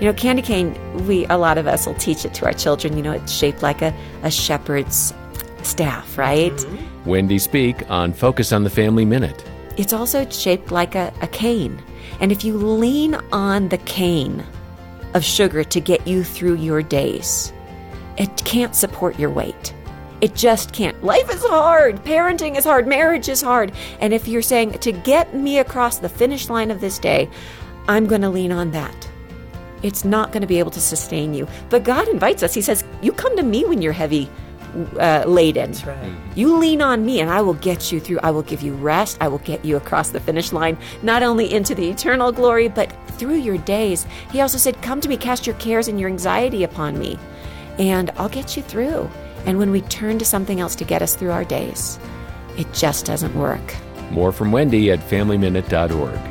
You know, candy cane, we, a lot of us will teach it to our children. You know, it's shaped like a, a shepherd's staff, right? Mm-hmm. Wendy Speake on Focus on the Family Minute. It's also shaped like a, a cane. And if you lean on the cane of sugar to get you through your days, it can't support your weight. It just can't. Life is hard. Parenting is hard. Marriage is hard. And if you're saying, to get me across the finish line of this day, I'm going to lean on that. It's not going to be able to sustain you. But God invites us. He says, You come to me when you're heavy uh, laden. That's right. You lean on me and I will get you through. I will give you rest. I will get you across the finish line, not only into the eternal glory, but through your days. He also said, Come to me, cast your cares and your anxiety upon me, and I'll get you through. And when we turn to something else to get us through our days, it just doesn't work. More from Wendy at FamilyMinute.org.